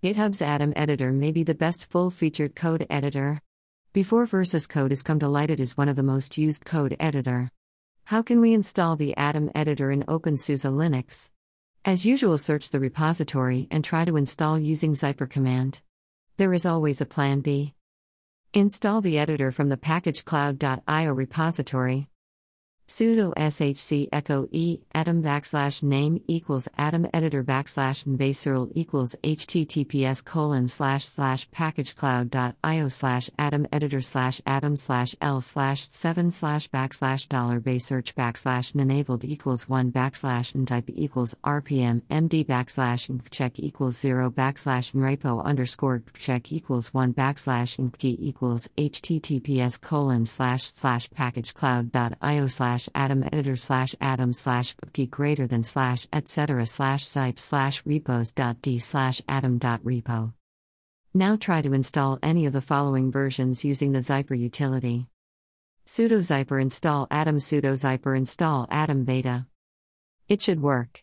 GitHub's Atom editor may be the best full featured code editor. Before VS Code has come to light, it is one of the most used code editor. How can we install the Atom editor in OpenSUSE Linux? As usual, search the repository and try to install using Zypper command. There is always a plan B. Install the editor from the packagecloud.io repository sudo shc echo e atom backslash name equals atom editor backslash nbasirl equals https colon slash slash packagecloud.io slash atom editor slash atom slash l slash 7 slash backslash dollar basearch backslash enabled equals 1 backslash and type equals rpm md backslash check equals 0 backslash repo underscore check equals 1 backslash key equals https colon slash slash packagecloud.io slash slash atom editor slash atom slash cookie greater than slash etc slash zypp slash repos dot d slash atom dot repo. Now try to install any of the following versions using the Zypper utility. sudo zypper install atom sudo zypper install atom beta. It should work.